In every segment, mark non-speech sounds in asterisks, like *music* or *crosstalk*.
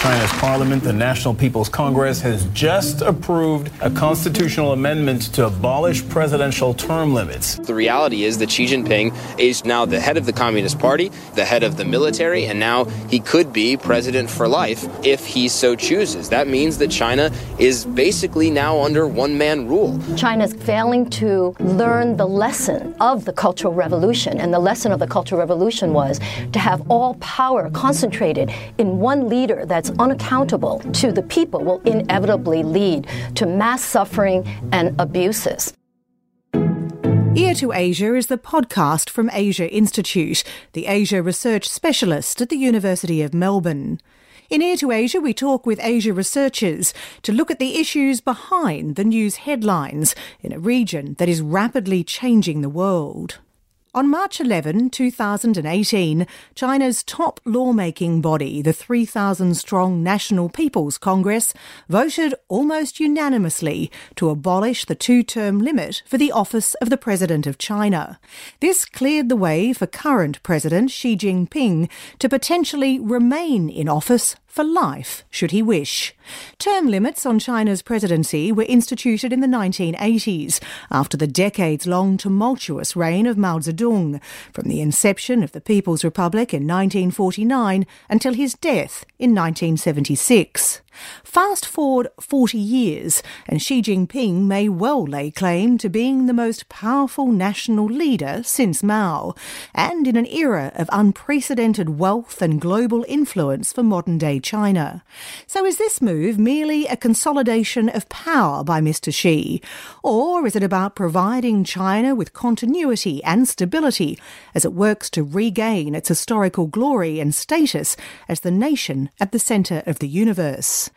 China's parliament, the National People's Congress, has just approved a constitutional amendment to abolish presidential term limits. The reality is that Xi Jinping is now the head of the Communist Party, the head of the military, and now he could be president for life if he so chooses. That means that China is basically now under one man rule. China's failing to learn the lesson of the Cultural Revolution. And the lesson of the Cultural Revolution was to have all power concentrated in one leader that's unaccountable to the people will inevitably lead to mass suffering and abuses. Ear to Asia is the podcast from Asia Institute, the Asia research specialist at the University of Melbourne. In Ear to Asia, we talk with Asia researchers to look at the issues behind the news headlines in a region that is rapidly changing the world. On March 11, 2018, China's top lawmaking body, the 3,000 strong National People's Congress, voted almost unanimously to abolish the two term limit for the office of the President of China. This cleared the way for current President Xi Jinping to potentially remain in office for life, should he wish. Term limits on China's presidency were instituted in the 1980s, after the decades long tumultuous reign of Mao Zedong, from the inception of the People's Republic in 1949 until his death in 1976. Fast forward 40 years, and Xi Jinping may well lay claim to being the most powerful national leader since Mao, and in an era of unprecedented wealth and global influence for modern day China. So is this move merely a consolidation of power by Mr. Xi, or is it about providing China with continuity and stability as it works to regain its historical glory and status as the nation at the centre of the universe?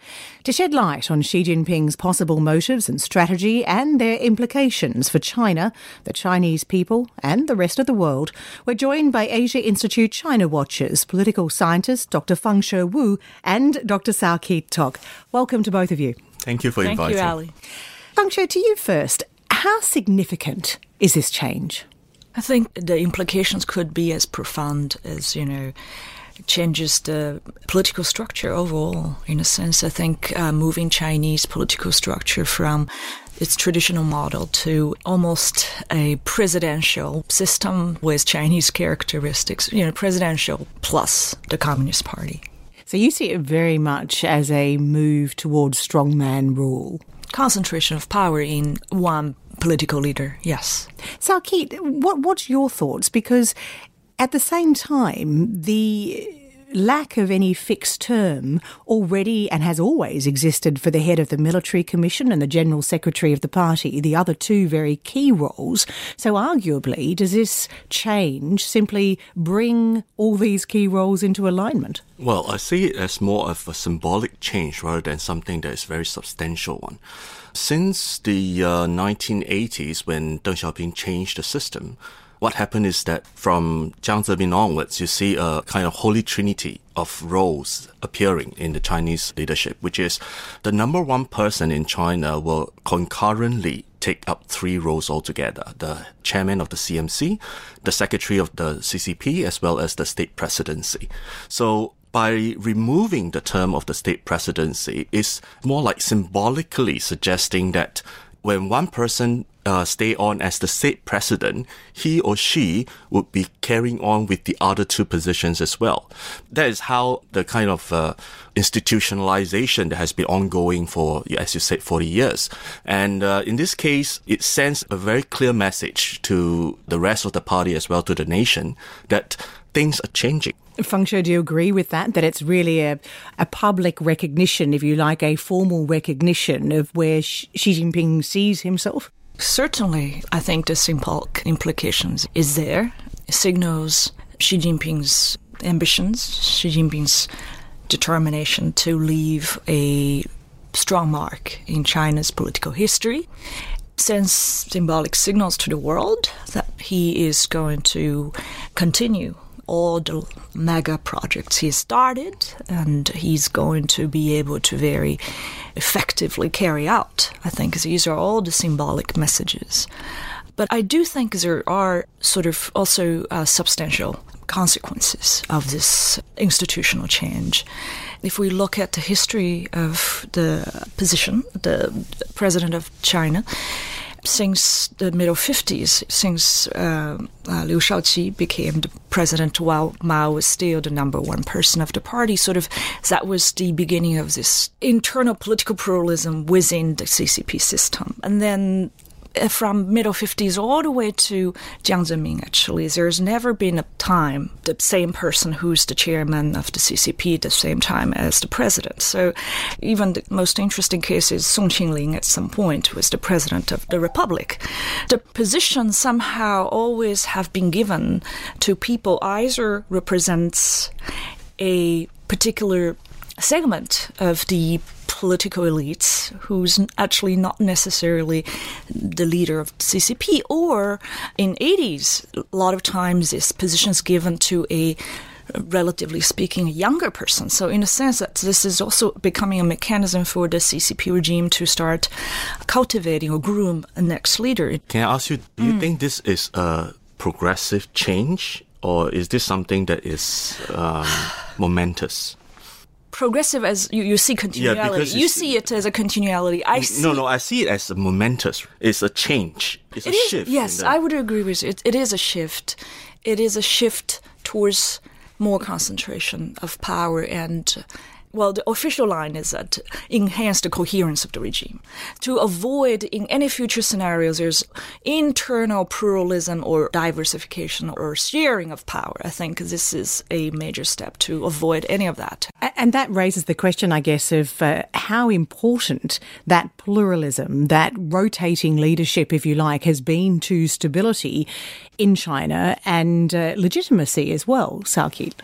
To shed light on Xi Jinping's possible motives and strategy and their implications for China, the Chinese people, and the rest of the world, we're joined by Asia Institute China Watchers, political scientist Dr. Feng Shi Wu and Dr. Sao Keat Tok. Welcome to both of you. Thank you for Thank inviting. you, Ali. Feng Shi, to you first. How significant is this change? I think the implications could be as profound as, you know, it changes the political structure overall. In a sense, I think uh, moving Chinese political structure from its traditional model to almost a presidential system with Chinese characteristics, you know, presidential plus the Communist Party. So you see it very much as a move towards strongman rule. Concentration of power in one political leader, yes. Sao Keat, what what's your thoughts? Because at the same time, the lack of any fixed term already and has always existed for the head of the military commission and the general secretary of the party, the other two very key roles. So arguably, does this change simply bring all these key roles into alignment? Well, I see it as more of a symbolic change rather than something that is very substantial one. Since the uh, 1980s, when Deng Xiaoping changed the system, what happened is that from Jiang Zemin onwards, you see a kind of holy trinity of roles appearing in the Chinese leadership, which is the number one person in China will concurrently take up three roles altogether the chairman of the CMC, the secretary of the CCP, as well as the state presidency. So by removing the term of the state presidency is more like symbolically suggesting that when one person uh, stay on as the state president, he or she would be carrying on with the other two positions as well. That is how the kind of uh, institutionalization that has been ongoing for, as you said, 40 years. And uh, in this case, it sends a very clear message to the rest of the party as well to the nation that things are changing. Feng Shi, do you agree with that? That it's really a, a public recognition, if you like, a formal recognition of where Xi Jinping sees himself? Certainly, I think the symbolic implications is there. It signals Xi Jinping's ambitions, Xi Jinping's determination to leave a strong mark in China's political history. Sends symbolic signals to the world that he is going to continue all the mega projects he started, and he's going to be able to very effectively carry out. I think these are all the symbolic messages. But I do think there are sort of also uh, substantial consequences of this institutional change. If we look at the history of the position, the president of China, since the middle 50s, since uh, uh, Liu Shaoqi became the president while Mao was still the number one person of the party, sort of that was the beginning of this internal political pluralism within the CCP system. And then Uh, from middle 50s all the way to Jiang Zemin, actually, there's never been a time the same person who's the chairman of the CCP at the same time as the president. So even the most interesting case is Song Qingling at some point was the president of the republic. The position somehow always have been given to people either represents a particular segment of the political elites who's actually not necessarily the leader of CCP, or in 80s, a lot of times this position is given to a relatively speaking, a younger person. So, in a sense, that this is also becoming a mechanism for the CCP regime to start cultivating or groom a next leader. Can I ask you, do you mm. think this is a progressive change, or is this something that is um, momentous? Progressive as you, you see continuality. Yeah, you see it as a continuality. I mm, see no, no. I see it as a momentous. It's a change. It's it a is, shift. Yes, the... I would agree with you. It, it is a shift. It is a shift towards more concentration of power and well, the official line is that enhance the coherence of the regime. To avoid in any future scenarios there's internal pluralism or diversification or sharing of power. I think this is a major step to avoid any of that. And that raises the question, I guess, of uh, how important that pluralism, that rotating leadership, if you like, has been to stability in China and uh, legitimacy as well, Sao Keat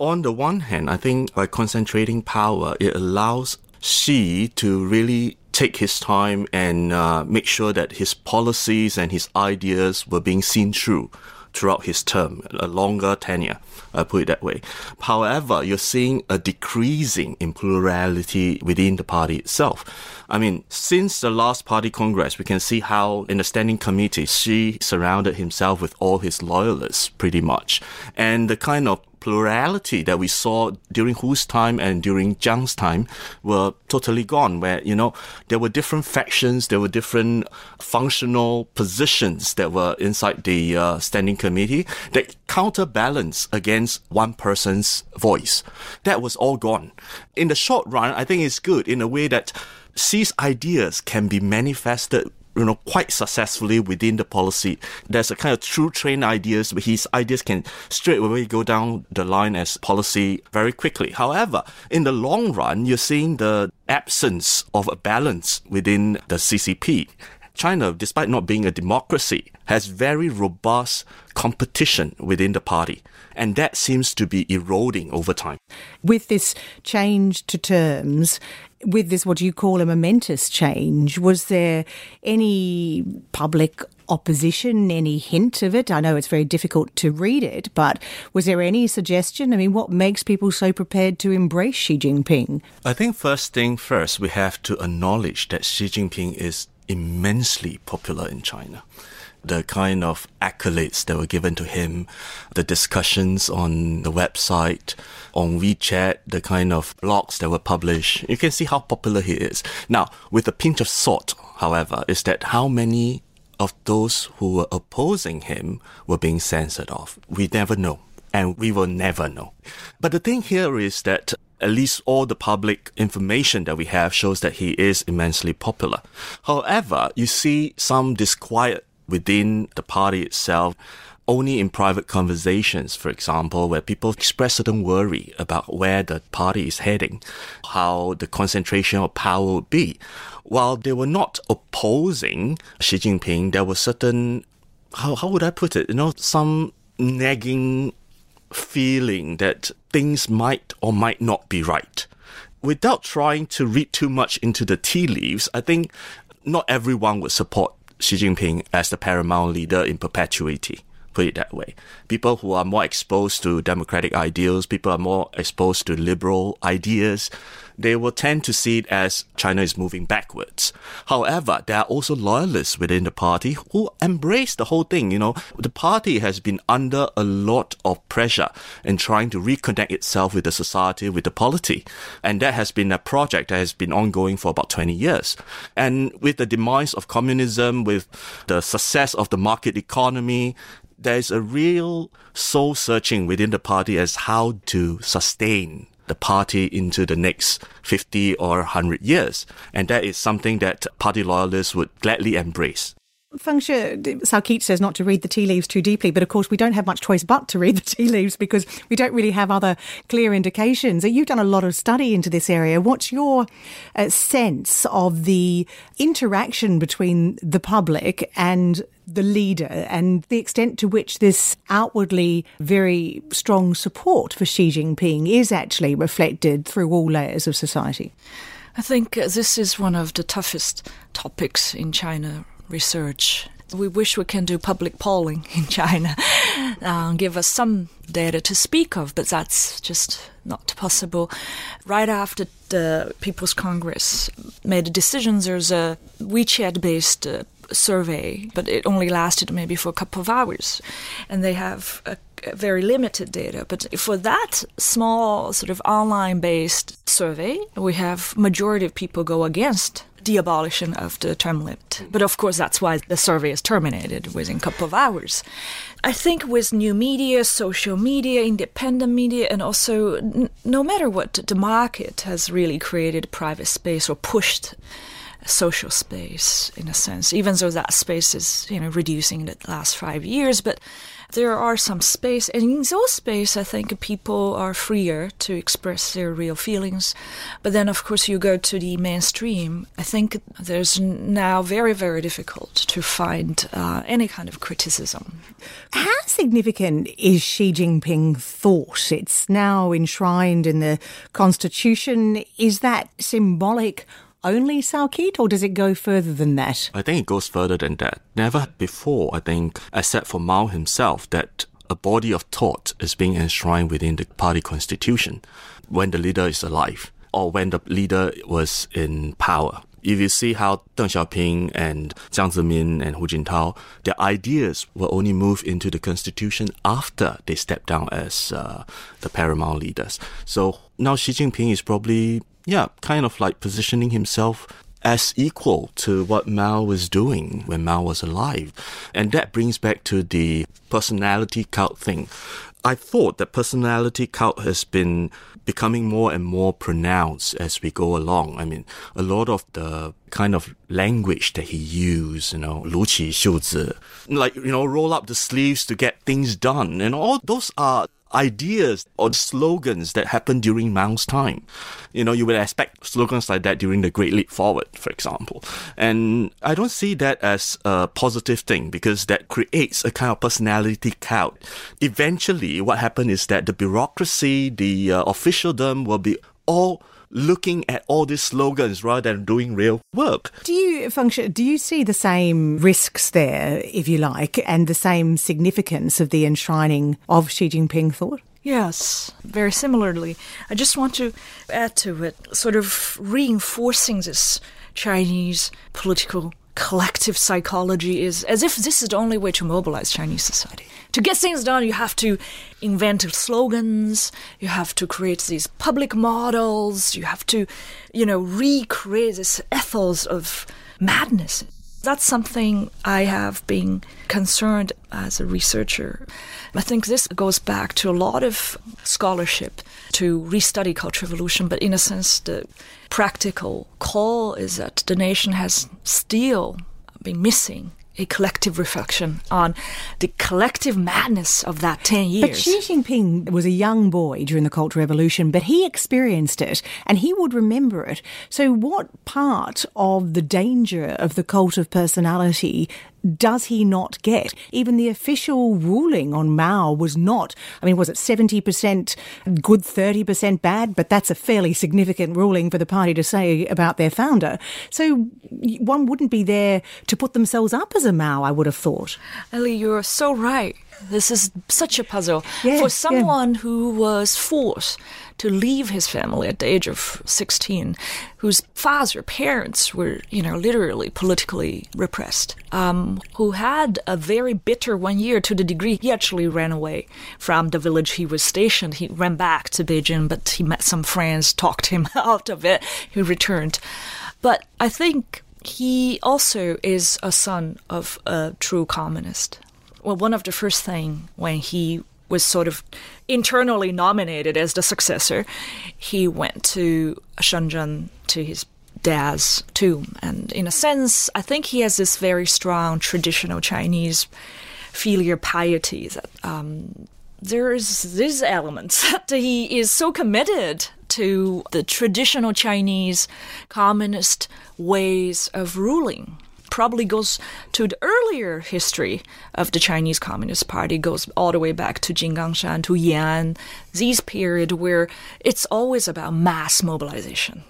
on the one hand, I think by concentrating power, it allows Xi to really take his time and uh, make sure that his policies and his ideas were being seen through throughout his term, a longer tenure, I put it that way. However, you're seeing a decreasing in plurality within the party itself. I mean, since the last party congress, we can see how in the standing committee, Xi surrounded himself with all his loyalists pretty much. And the kind of plurality that we saw during Hu's time and during Jiang's time were totally gone, where, you know, there were different factions, there were different functional positions that were inside the uh, standing committee that counterbalance against one person's voice. That was all gone. In the short run, I think it's good in a way that Xi's ideas can be manifested you know, quite successfully within the policy. There's a kind of true train ideas, but his ideas can straight away go down the line as policy very quickly. However, in the long run, you're seeing the absence of a balance within the CCP. China, despite not being a democracy, has very robust competition within the party. And that seems to be eroding over time. With this change to terms, with this, what you call a momentous change, was there any public opposition, any hint of it? I know it's very difficult to read it, but was there any suggestion? I mean, what makes people so prepared to embrace Xi Jinping? I think first thing first, we have to acknowledge that Xi Jinping is immensely popular in China the kind of accolades that were given to him, the discussions on the website, on WeChat, the kind of blogs that were published. You can see how popular he is. Now, with a pinch of salt, however, is that how many of those who were opposing him were being censored off. We never know. And we will never know. But the thing here is that at least all the public information that we have shows that he is immensely popular. However, you see some disquiet within the party itself only in private conversations, for example, where people express certain worry about where the party is heading, how the concentration of power would be. While they were not opposing Xi Jinping, there was certain, how, how would I put it, you know, some nagging feeling that things might or might not be right. Without trying to read too much into the tea leaves, I think not everyone would support Xi Jinping as the paramount leader in perpetuity put it that way. People who are more exposed to democratic ideals, people are more exposed to liberal ideas, they will tend to see it as China is moving backwards. However, there are also loyalists within the party who embrace the whole thing. You know, the party has been under a lot of pressure in trying to reconnect itself with the society, with the polity. And that has been a project that has been ongoing for about 20 years. And with the demise of communism, with the success of the market economy, there's a real soul searching within the party as how to sustain the party into the next 50 or 100 years. And that is something that party loyalists would gladly embrace. Feng Shi, Sao Keats says not to read the tea leaves too deeply, but of course we don't have much choice but to read the tea leaves because we don't really have other clear indications. You've done a lot of study into this area. What's your uh, sense of the interaction between the public and the leader and the extent to which this outwardly very strong support for Xi Jinping is actually reflected through all layers of society? I think this is one of the toughest topics in China research. We wish we can do public polling in China, *laughs* uh, give us some data to speak of, but that's just not possible. Right after the People's Congress made the decisions, there's a WeChat based uh, survey, but it only lasted maybe for a couple of hours. And they have a, a very limited data. But for that small sort of online based survey, we have majority of people go against the abolition of the term limit. But of course, that's why the survey is terminated within a couple of hours. I think with new media, social media, independent media, and also n- no matter what, the market has really created private space or pushed social space in a sense, even though that space is you know reducing in the last five years. But there are some space, and in those space, I think people are freer to express their real feelings. But then, of course, you go to the mainstream. I think there's now very, very difficult to find uh, any kind of criticism. How significant is Xi Jinping thought? It's now enshrined in the constitution. Is that symbolic? Only Sao Keat, or does it go further than that? I think it goes further than that. Never before, I think, except for Mao himself, that a body of thought is being enshrined within the party constitution when the leader is alive or when the leader was in power. If you see how Deng Xiaoping and Jiang Zemin and Hu Jintao, their ideas were only moved into the constitution after they stepped down as uh, the paramount leaders. So now Xi Jinping is probably yeah, kind of like positioning himself as equal to what Mao was doing when Mao was alive. And that brings back to the personality cult thing. I thought that personality cult has been becoming more and more pronounced as we go along. I mean, a lot of the kind of language that he used, you know, 撸起袖子, like, you know, roll up the sleeves to get things done. And all those are ideas or slogans that happened during Mao's time. You know, you would expect slogans like that during the Great Leap Forward, for example. And I don't see that as a positive thing because that creates a kind of personality cult. Eventually, what happened is that the bureaucracy, the uh, officialdom will be all looking at all these slogans rather than doing real work. Do you Feng Shi? Do you see the same risks there, if you like, and the same significance of the enshrining of Xi Jinping thought? Yes, very similarly. I just want to add to it, sort of reinforcing this Chinese political collective psychology is as if this is the only way to mobilize Chinese society. To get things done, you have to invent slogans, you have to create these public models, you have to, you know, recreate this ethos of madness. That's something I have been concerned as a researcher. I think this goes back to a lot of scholarship to restudy Cultural Revolution, but in a sense, the practical call is that the nation has still been missing a collective reflection on the collective madness of that 10 years. But Xi Jinping was a young boy during the Cultural Revolution, but he experienced it and he would remember it. So, what part of the danger of the cult of personality does he not get? Even the official ruling on Mao was not, I mean, was it 70% good, 30% bad? But that's a fairly significant ruling for the party to say about their founder. So one wouldn't be there to put themselves up as a Mao, I would have thought. Ellie, you're so right. This is such a puzzle Yeah, for yeah. someone who was forced to leave his family at the age of 16, whose father, parents were, you know, literally politically repressed, um, who had a very bitter one year to the degree he actually ran away from the village he was stationed. He ran back to Beijing, but he met some friends, talked him *laughs* out of it. He returned. But I think he also is a son of a true communist. Well, one of the first thing when he was sort of internally nominated as the successor, he went to Shenzhen to his dad's tomb. And in a sense, I think he has this very strong traditional Chinese filial piety that um, there's these elements *laughs* that he is so committed to the traditional Chinese communist ways of ruling. Probably goes to the earlier history of the Chinese Communist Party, goes all the way back to Jinggangshan, to Yan, these period where it's always about mass mobilization.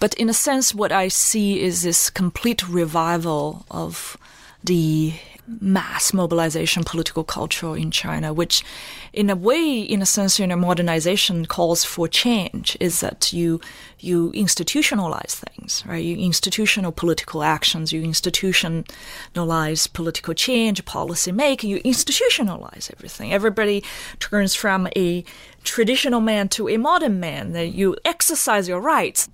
But in a sense, what I see is this complete revival of the mass mobilization political culture in China, which, in a way, in a sense, you know, modernization calls for change. Is that you you institutionalize things, right? You institutional political actions, you institutionalize political change, policy making, you institutionalize everything. Everybody turns from a traditional man to a modern man. That you exercise your rights.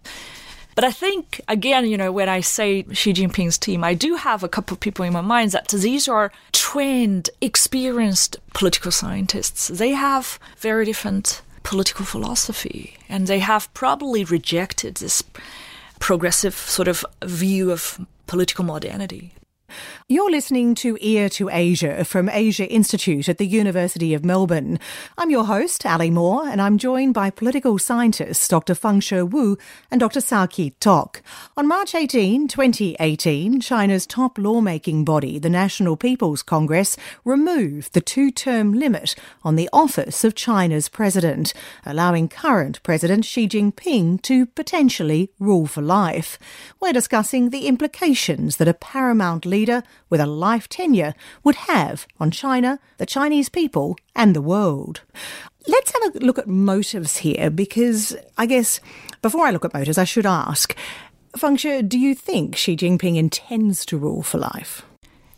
But I think, again, you know, when I say Xi Jinping's team, I do have a couple of people in my mind that these are trained, experienced political scientists. They have very different political philosophy, and they have probably rejected this progressive sort of view of political modernity. You're listening to Ear to Asia from Asia Institute at the University of Melbourne. I'm your host, Ali Moore, and I'm joined by political scientists Dr. Fengshe Wu and Dr. Sao-Keat Tok. On March 18, 2018, China's top lawmaking body, the National People's Congress, removed the two-term limit on the office of China's president, allowing current President Xi Jinping to potentially rule for life. We're discussing the implications that a paramount leader with a life tenure would have on China, the Chinese people, and the world. Let's have a look at motives here because I guess before I look at motives, I should ask Fengshe, do you think Xi Jinping intends to rule for life?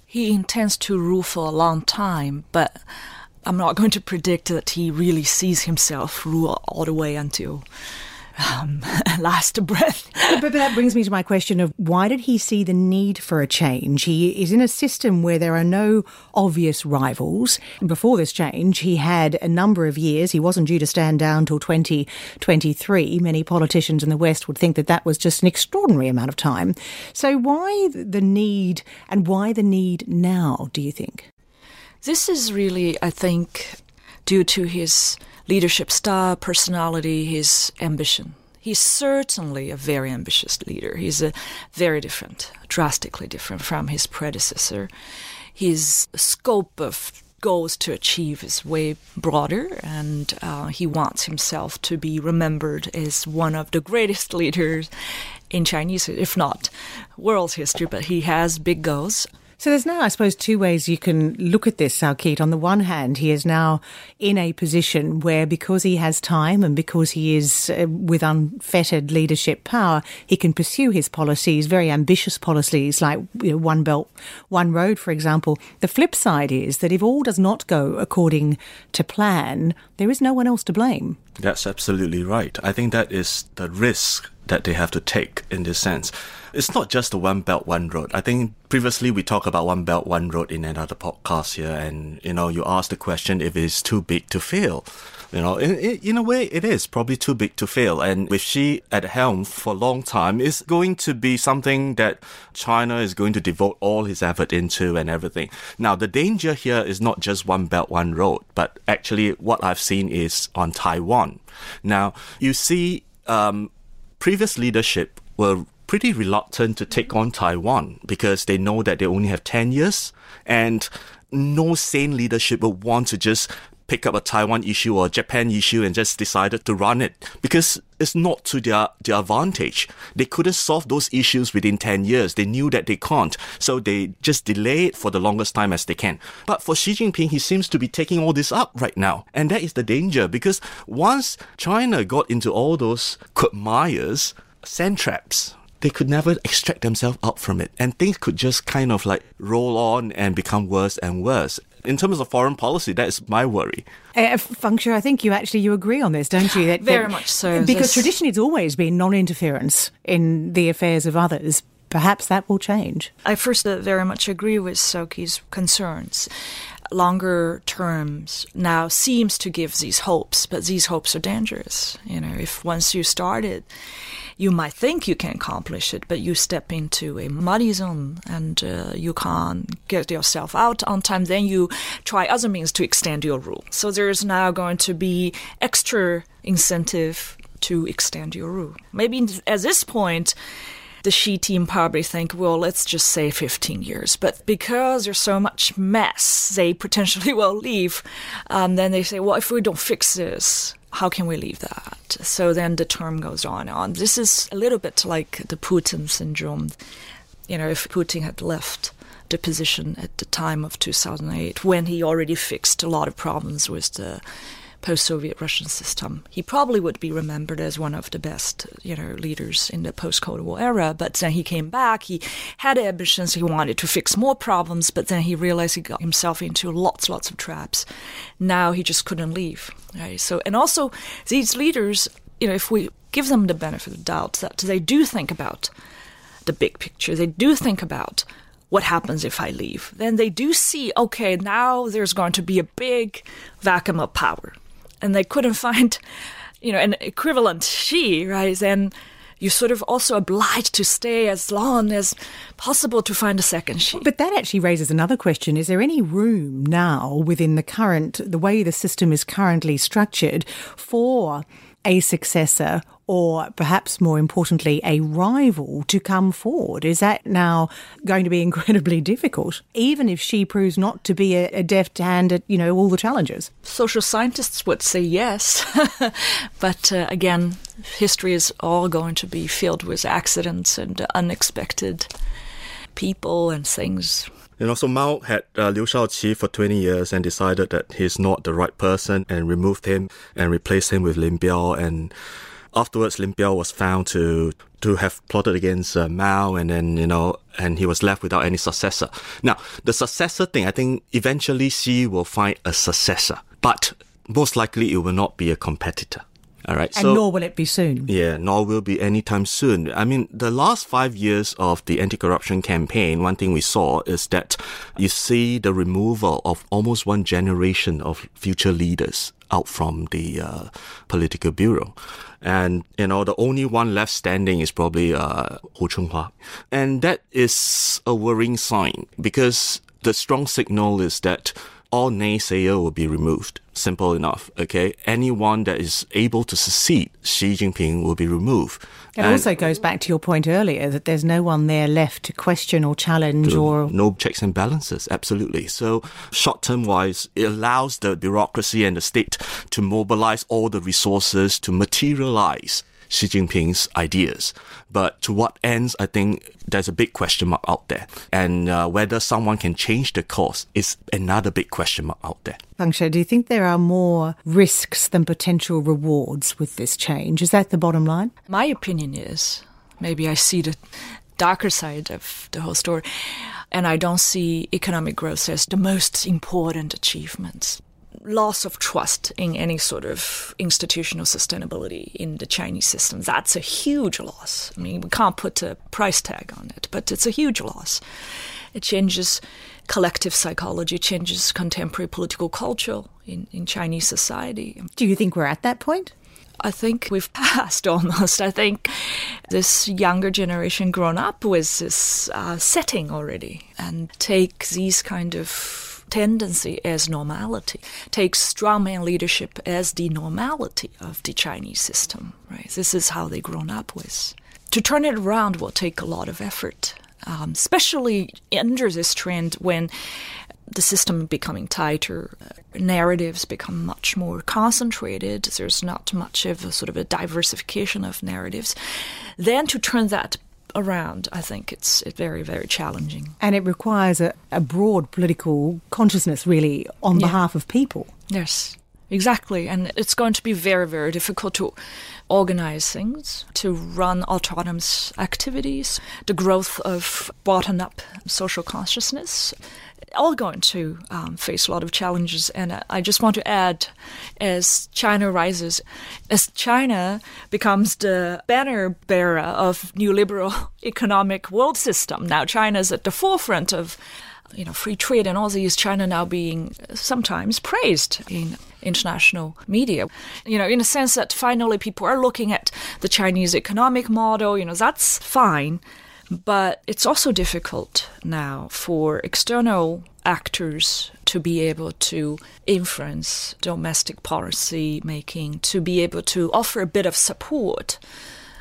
He intends to rule for a long time, but I'm not going to predict that he really sees himself rule all the way until um, *laughs* last breath. but that brings me to my question of why did he see the need for a change? He is in a system where there are no obvious rivals. Before this change, he had a number of years. He wasn't due to stand down till 2023. Many politicians in the West would think that that was just an extraordinary amount of time. So why the need and why the need now, do you think? This is really, I think, due to his leadership style, personality, his ambition. He's certainly a very ambitious leader. He's a very different, drastically different from his predecessor. His scope of goals to achieve is way broader, and uh, he wants himself to be remembered as one of the greatest leaders in Chinese, if not world history. But he has big goals. So there's now, I suppose, two ways you can look at this, Sao-Keat. On the one hand, he is now in a position where, because he has time and because he is uh, with unfettered leadership power, he can pursue his policies, very ambitious policies like you know, One Belt, One Road, for example. The flip side is that if all does not go according to plan, there is no one else to blame. That's absolutely right. I think that is the risk that they have to take in this sense. It's not just the one belt, one road. I think previously we talked about one belt, one road in another podcast here, and you know, you asked the question if it's too big to fail. You know, in, in a way, it is probably too big to fail. And with Xi at helm for a long time, it's going to be something that China is going to devote all his effort into and everything. Now, the danger here is not just one belt, one road, but actually what I've seen is on Taiwan. Now, you see, um, previous leadership were pretty reluctant to take on Taiwan because they know that they only have 10 years and no sane leadership would want to just pick up a Taiwan issue or Japan issue and just decided to run it because it's not to their, their advantage. They couldn't solve those issues within 10 years. They knew that they can't. So they just delay it for the longest time as they can. But for Xi Jinping, he seems to be taking all this up right now. And that is the danger because once China got into all those quagmires, sand traps, they could never extract themselves out from it. And things could just kind of like roll on and become worse and worse. In terms of foreign policy, that is my worry. Uh, Feng Shi, I think you actually you agree on this, don't you? That, Very that- much so. Because This- traditionally it's always been non-interference in the affairs of others. Perhaps that will change. I first uh, very much agree with Sao Keat's concerns. Longer terms now seems to give these hopes, but these hopes are dangerous. You know, if once you start it, you might think you can accomplish it, but you step into a muddy zone and uh, you can't get yourself out on time. Then you try other means to extend your rule. So there's now going to be extra incentive to extend your rule. Maybe at this point, the Xi team probably think, well, let's just say 15 years. But because there's so much mess, they potentially *laughs* will leave. Um, then they say, well, if we don't fix this, how can we leave that? So then the term goes on and on. This is a little bit like the Putin syndrome. You know, if Putin had left the position at the time of 2008, when he already fixed a lot of problems with the post-Soviet Russian system. He probably would be remembered as one of the best, you know, leaders in the post-Cold War era. But then he came back. He had ambitions. He wanted to fix more problems, but then he realized he got himself into lots, lots of traps. Now he just couldn't leave. Right. So, and also these leaders, you know, if we give them the benefit of doubt that they do think about the big picture, they do think about what happens if I leave, then they do see, okay, now there's going to be a big vacuum of power and they couldn't find, you know, an equivalent Xi, right? Then you're sort of also obliged to stay as long as possible to find a second Xi. But that actually raises another question. Is there any room now within the current, the way the system is currently structured for a successor or perhaps more importantly, a rival to come forward? Is that now going to be *laughs* incredibly difficult, even if Xi proves not to be a, a deft hand at, you know, all the challenges? Social scientists would say yes, *laughs* but uh, again, history is all going to be filled with accidents and unexpected people and things. You know, so Mao had uh, Liu Shaoqi for 20 years and decided that he's not the right person and removed him and replaced him with Lin Biao. And afterwards, Lin Biao was found to to have plotted against uh, Mao, and then you know, and he was left without any successor. Now, the successor thing, I think eventually Xi will find a successor, but most likely it will not be a competitor. All right, And nor will it be soon. yeah, nor will be anytime soon. I mean, the last five years of the anti-corruption campaign, one thing we saw is that you see the removal of almost one generation of future leaders out from the uh, political bureau. And, you know, the only one left standing is probably uh, Hu Chunhua. And that is a worrying sign because the strong signal is that all naysayer will be removed. Simple enough. Okay. Anyone that is able to succeed Xi Jinping will be removed. It And also goes back to your point earlier that there's no one there left to question or challenge or no checks and balances. Absolutely. So short term wise, it allows the bureaucracy and the state to mobilize all the resources to materialize Xi Jinping's ideas. But to what ends, I think there's a big question mark out there. And uh, whether someone can change the course is another big question mark out there. Feng Shi, do you think there are more risks than potential rewards with this change? Is that the bottom line? My opinion is maybe I see the darker side of the whole story, and I don't see economic growth as the most important achievements. Loss of trust in any sort of institutional sustainability in the Chinese system. That's a huge loss. I mean, we can't put a price tag on it, but it's a huge loss. It changes collective psychology, changes contemporary political culture in, in Chinese society. Do you think we're at that point? I think we've *laughs* passed almost. I think this younger generation grown up with this uh, setting already and take these kind of tendency as normality, take strongman leadership as the normality of the Chinese system. Right? This is how they've grown up with. To turn it around will take a lot of effort, um, especially under this trend when the system becoming tighter, narratives become much more concentrated. There's not much of a sort of a diversification of narratives. Then to turn that around, I think it's very, very challenging. And it requires a, a broad political consciousness, really, on yeah. behalf of people. Yes, exactly. And it's going to be very, very difficult to organize things, to run autonomous activities, the growth of bottom up social consciousness all going to um, face a lot of challenges. And I just want to add, as China rises, as China becomes the banner bearer of neoliberal *laughs* economic world system, now China is at the forefront of you know, free trade and all these, China now being sometimes praised in international media. You know, in a sense that finally people are looking at the Chinese economic model, you know, that's fine. But it's also difficult now for external actors to be able to influence domestic policy making, to be able to offer a bit of support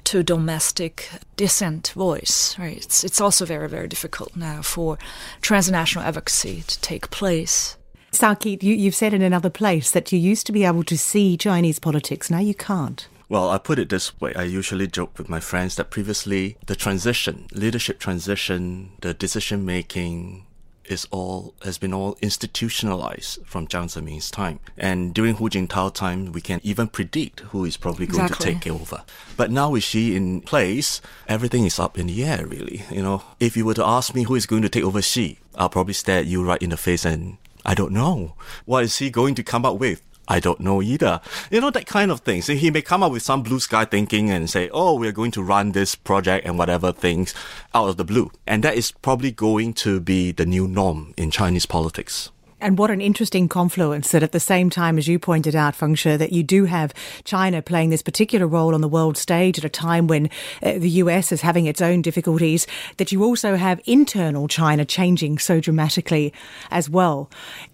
to domestic dissent voice. Right? It's it's also very very difficult now for transnational advocacy to take place. Sao Keat, you, you've said in another place that you used to be able to see Chinese politics. Now you can't. Well, I put it this way. I usually joke with my friends that previously the transition, leadership transition, the decision making is all has been all institutionalized from Jiang Zemin's time. And during Hu Jintao time, we can even predict who is probably going exactly. to take over. But now with Xi in place, everything is up in the air, really. You know, if you were to ask me who is going to take over Xi, I'll probably stare at you right in the face and I don't know. What is he going to come up with? I don't know either. You know, that kind of thing. So he may come up with some blue sky thinking and say, oh, we're going to run this project and whatever things out of the blue. And that is probably going to be the new norm in Chinese politics. And what an interesting confluence that at the same time, as you pointed out, Feng Shi, that you do have China playing this particular role on the world stage at a time when uh, the US is having its own difficulties, that you also have internal China changing so dramatically as well.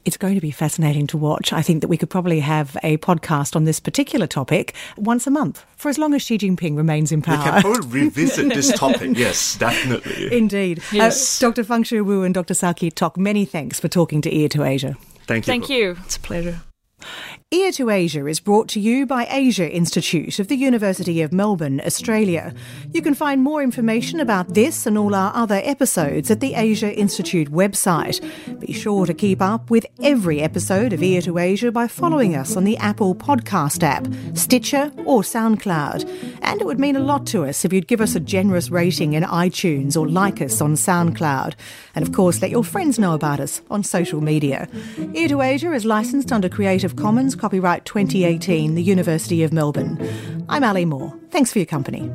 It's going to be fascinating to watch. I think that we could probably have a podcast on this particular topic once a month for as long as Xi Jinping remains in power. We can probably revisit this topic. *laughs* Yes, definitely. Indeed. Uh, yes. Uh, Dr. Feng Shi Wu and Dr. Sao Keat Tok, many thanks for talking to Ear to Asia. Asia. Thank you. Thank you. It's a pleasure. Ear to Asia is brought to you by Asia Institute of the University of Melbourne, Australia. You can find more information about this and all our other episodes at the Asia Institute website. Be sure to keep up with every episode of Ear to Asia by following us on the Apple Podcast app, Stitcher, or SoundCloud. And it would mean a lot to us if you'd give us a generous rating in iTunes or like us on SoundCloud. And of course, let your friends know about us on social media. Ear to Asia is licensed under Creative Commons, copyright 2018, the University of Melbourne. I'm Ali Moore. Thanks for your company.